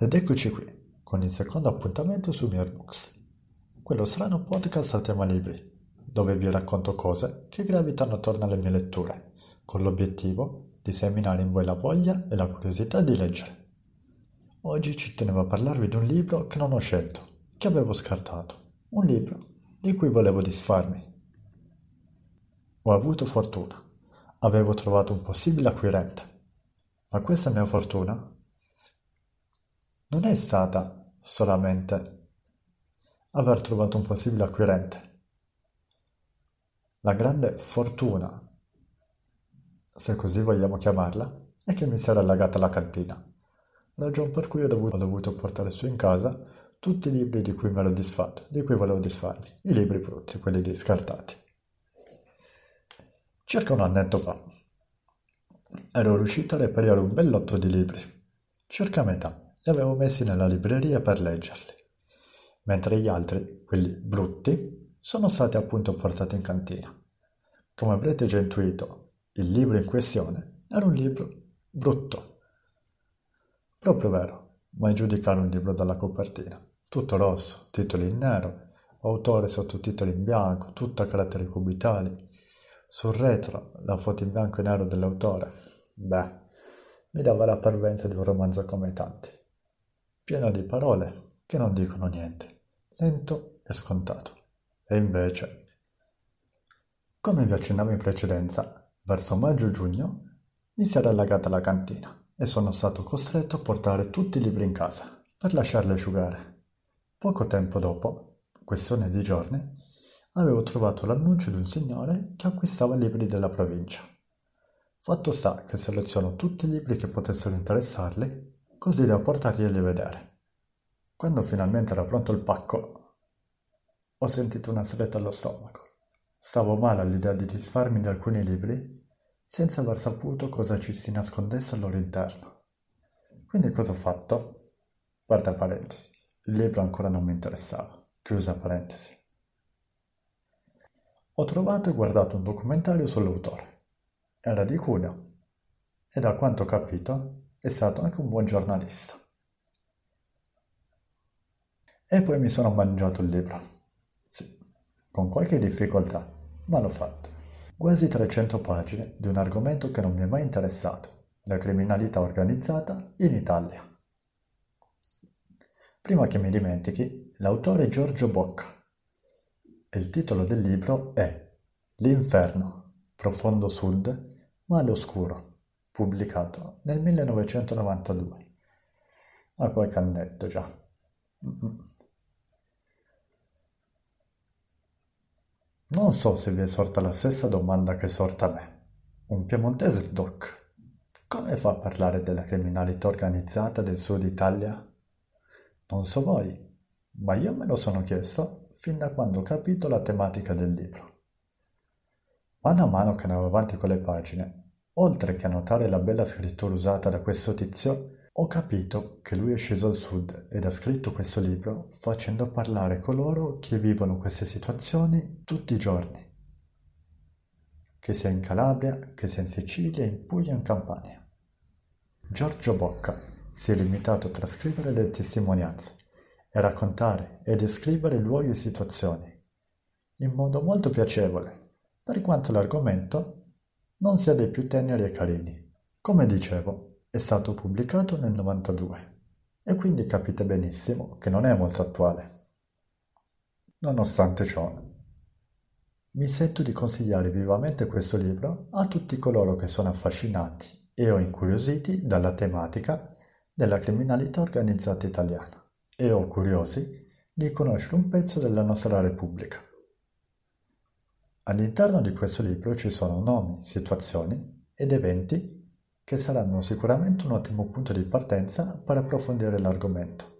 Ed eccoci qui, con il secondo appuntamento su Mirbooks, quello strano podcast a tema libri, dove vi racconto cose che gravitano attorno alle mie letture, con l'obiettivo di seminare in voi la voglia e la curiosità di leggere. Oggi ci tenevo a parlarvi di un libro che non ho scelto, che avevo scartato, un libro di cui volevo disfarmi. Ho avuto fortuna, avevo trovato un possibile acquirente, ma questa mia fortuna non è stata solamente aver trovato un possibile acquirente. La grande fortuna, se così vogliamo chiamarla, è che mi si era allagata la cantina, ragione per cui ho dovuto, ho dovuto portare su in casa tutti i libri di cui mi ero disfatto, di cui volevo disfarmi, i libri brutti, quelli discartati. Circa un annetto fa ero riuscito a reperire un bel lotto di libri, circa metà li avevo messi nella libreria per leggerli, mentre gli altri, quelli brutti, sono stati appunto portati in cantina. Come avrete già intuito, il libro in questione era un libro brutto. Proprio vero, mai giudicare un libro dalla copertina. Tutto rosso, titoli in nero, autore sottotitoli in bianco, tutto a caratteri cubitali. Sul retro, la foto in bianco e nero dell'autore. Beh, mi dava la parvenza di un romanzo come tanti pieno di parole che non dicono niente, lento e scontato. E invece, come vi accennavo in precedenza, verso maggio-giugno mi si era allagata la cantina e sono stato costretto a portare tutti i libri in casa per lasciarli asciugare. Poco tempo dopo, questione di giorni, avevo trovato l'annuncio di un signore che acquistava libri della provincia. Fatto sta che seleziono tutti i libri che potessero interessarli così da portarglieli a vedere. Quando finalmente era pronto il pacco, ho sentito una stretta allo stomaco. Stavo male all'idea di disfarmi di alcuni libri senza aver saputo cosa ci si nascondesse al loro interno. Quindi cosa ho fatto? Guarda parentesi, il libro ancora non mi interessava. Chiusa parentesi. Ho trovato e guardato un documentario sull'autore. Era di Cuneo e da quanto ho capito è stato anche un buon giornalista. E poi mi sono mangiato il libro. Sì, con qualche difficoltà, ma l'ho fatto. Quasi 300 pagine di un argomento che non mi è mai interessato, la criminalità organizzata in Italia. Prima che mi dimentichi, l'autore è Giorgio Bocca il titolo del libro è L'inferno, profondo sud, male oscuro pubblicato nel 1992. Ha qualche annetto già. Non so se vi è sorta la stessa domanda che è sorta a me. Un piemontese doc, come fa a parlare della criminalità organizzata del sud Italia? Non so voi, ma io me lo sono chiesto fin da quando ho capito la tematica del libro. Mano a mano che andavo avanti con le pagine, Oltre che a notare la bella scrittura usata da questo tizio, ho capito che lui è sceso al sud ed ha scritto questo libro facendo parlare coloro che vivono queste situazioni tutti i giorni. Che sia in Calabria, che sia in Sicilia, in Puglia in Campania. Giorgio Bocca si è limitato a trascrivere le testimonianze e raccontare e descrivere luoghi e situazioni in modo molto piacevole, per quanto l'argomento non sia dei più teneri e carini. Come dicevo, è stato pubblicato nel 92 e quindi capite benissimo che non è molto attuale. Nonostante ciò, mi sento di consigliare vivamente questo libro a tutti coloro che sono affascinati e o incuriositi dalla tematica della criminalità organizzata italiana e o curiosi di conoscere un pezzo della nostra Repubblica. All'interno di questo libro ci sono nomi, situazioni ed eventi che saranno sicuramente un ottimo punto di partenza per approfondire l'argomento.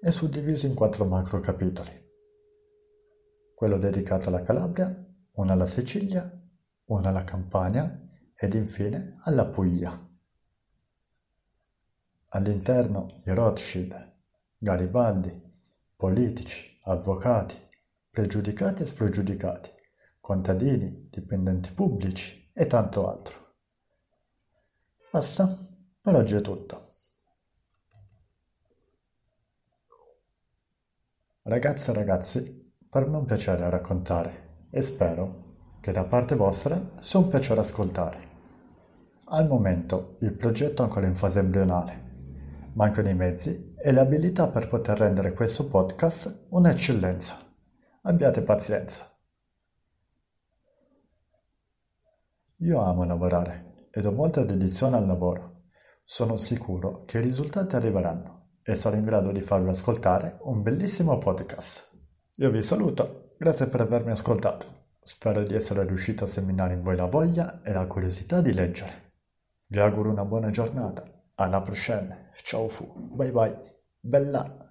È suddiviso in quattro macro capitoli. Quello dedicato alla Calabria, uno alla Sicilia, uno alla Campania ed infine alla Puglia. All'interno i Rothschild, Garibaldi, politici, avvocati, pregiudicati e spregiudicati, contadini, dipendenti pubblici e tanto altro. Basta, per oggi è tutto. Ragazze e ragazzi, per me è un piacere raccontare e spero che da parte vostra sia un piacere ascoltare. Al momento il progetto è ancora in fase embrionale. Mancano i mezzi e le abilità per poter rendere questo podcast un'eccellenza. Abbiate pazienza. Io amo lavorare ed ho molta dedizione al lavoro. Sono sicuro che i risultati arriveranno e sarò in grado di farvi ascoltare un bellissimo podcast. Io vi saluto, grazie per avermi ascoltato. Spero di essere riuscito a seminare in voi la voglia e la curiosità di leggere. Vi auguro una buona giornata. Alla prossima. Ciao fu. Bye bye. Bella.